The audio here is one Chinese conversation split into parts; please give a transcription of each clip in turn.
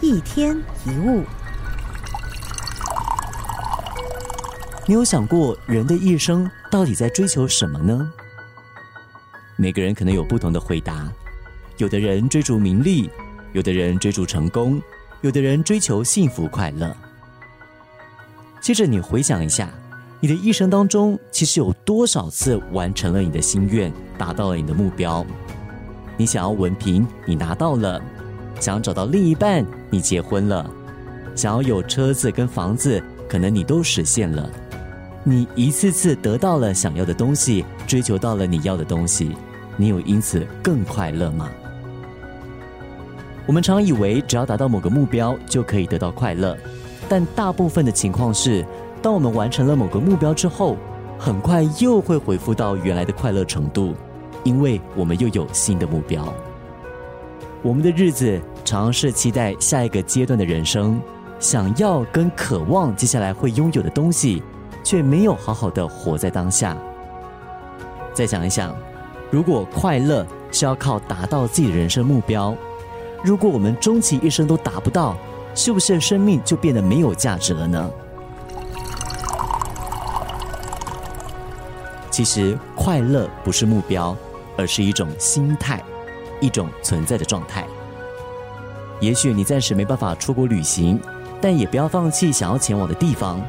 一天一物，你有想过人的一生到底在追求什么呢？每个人可能有不同的回答，有的人追逐名利，有的人追逐成功，有的人追求幸福快乐。接着你回想一下，你的一生当中，其实有多少次完成了你的心愿，达到了你的目标？你想要文凭，你拿到了；想要找到另一半，你结婚了；想要有车子跟房子，可能你都实现了。你一次次得到了想要的东西，追求到了你要的东西，你有因此更快乐吗？我们常以为只要达到某个目标就可以得到快乐，但大部分的情况是，当我们完成了某个目标之后，很快又会恢复到原来的快乐程度。因为我们又有新的目标，我们的日子常常是期待下一个阶段的人生，想要跟渴望接下来会拥有的东西，却没有好好的活在当下。再想一想，如果快乐是要靠达到自己的人生目标，如果我们终其一生都达不到，是不是生命就变得没有价值了呢？其实，快乐不是目标。而是一种心态，一种存在的状态。也许你暂时没办法出国旅行，但也不要放弃想要前往的地方。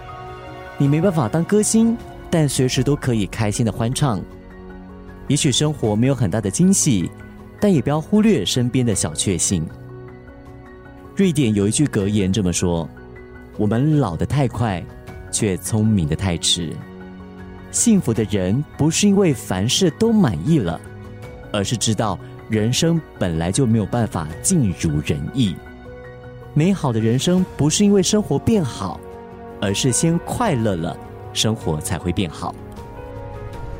你没办法当歌星，但随时都可以开心的欢唱。也许生活没有很大的惊喜，但也不要忽略身边的小确幸。瑞典有一句格言这么说：“我们老得太快，却聪明的太迟。幸福的人不是因为凡事都满意了。”而是知道人生本来就没有办法尽如人意。美好的人生不是因为生活变好，而是先快乐了，生活才会变好。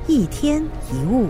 一天一物。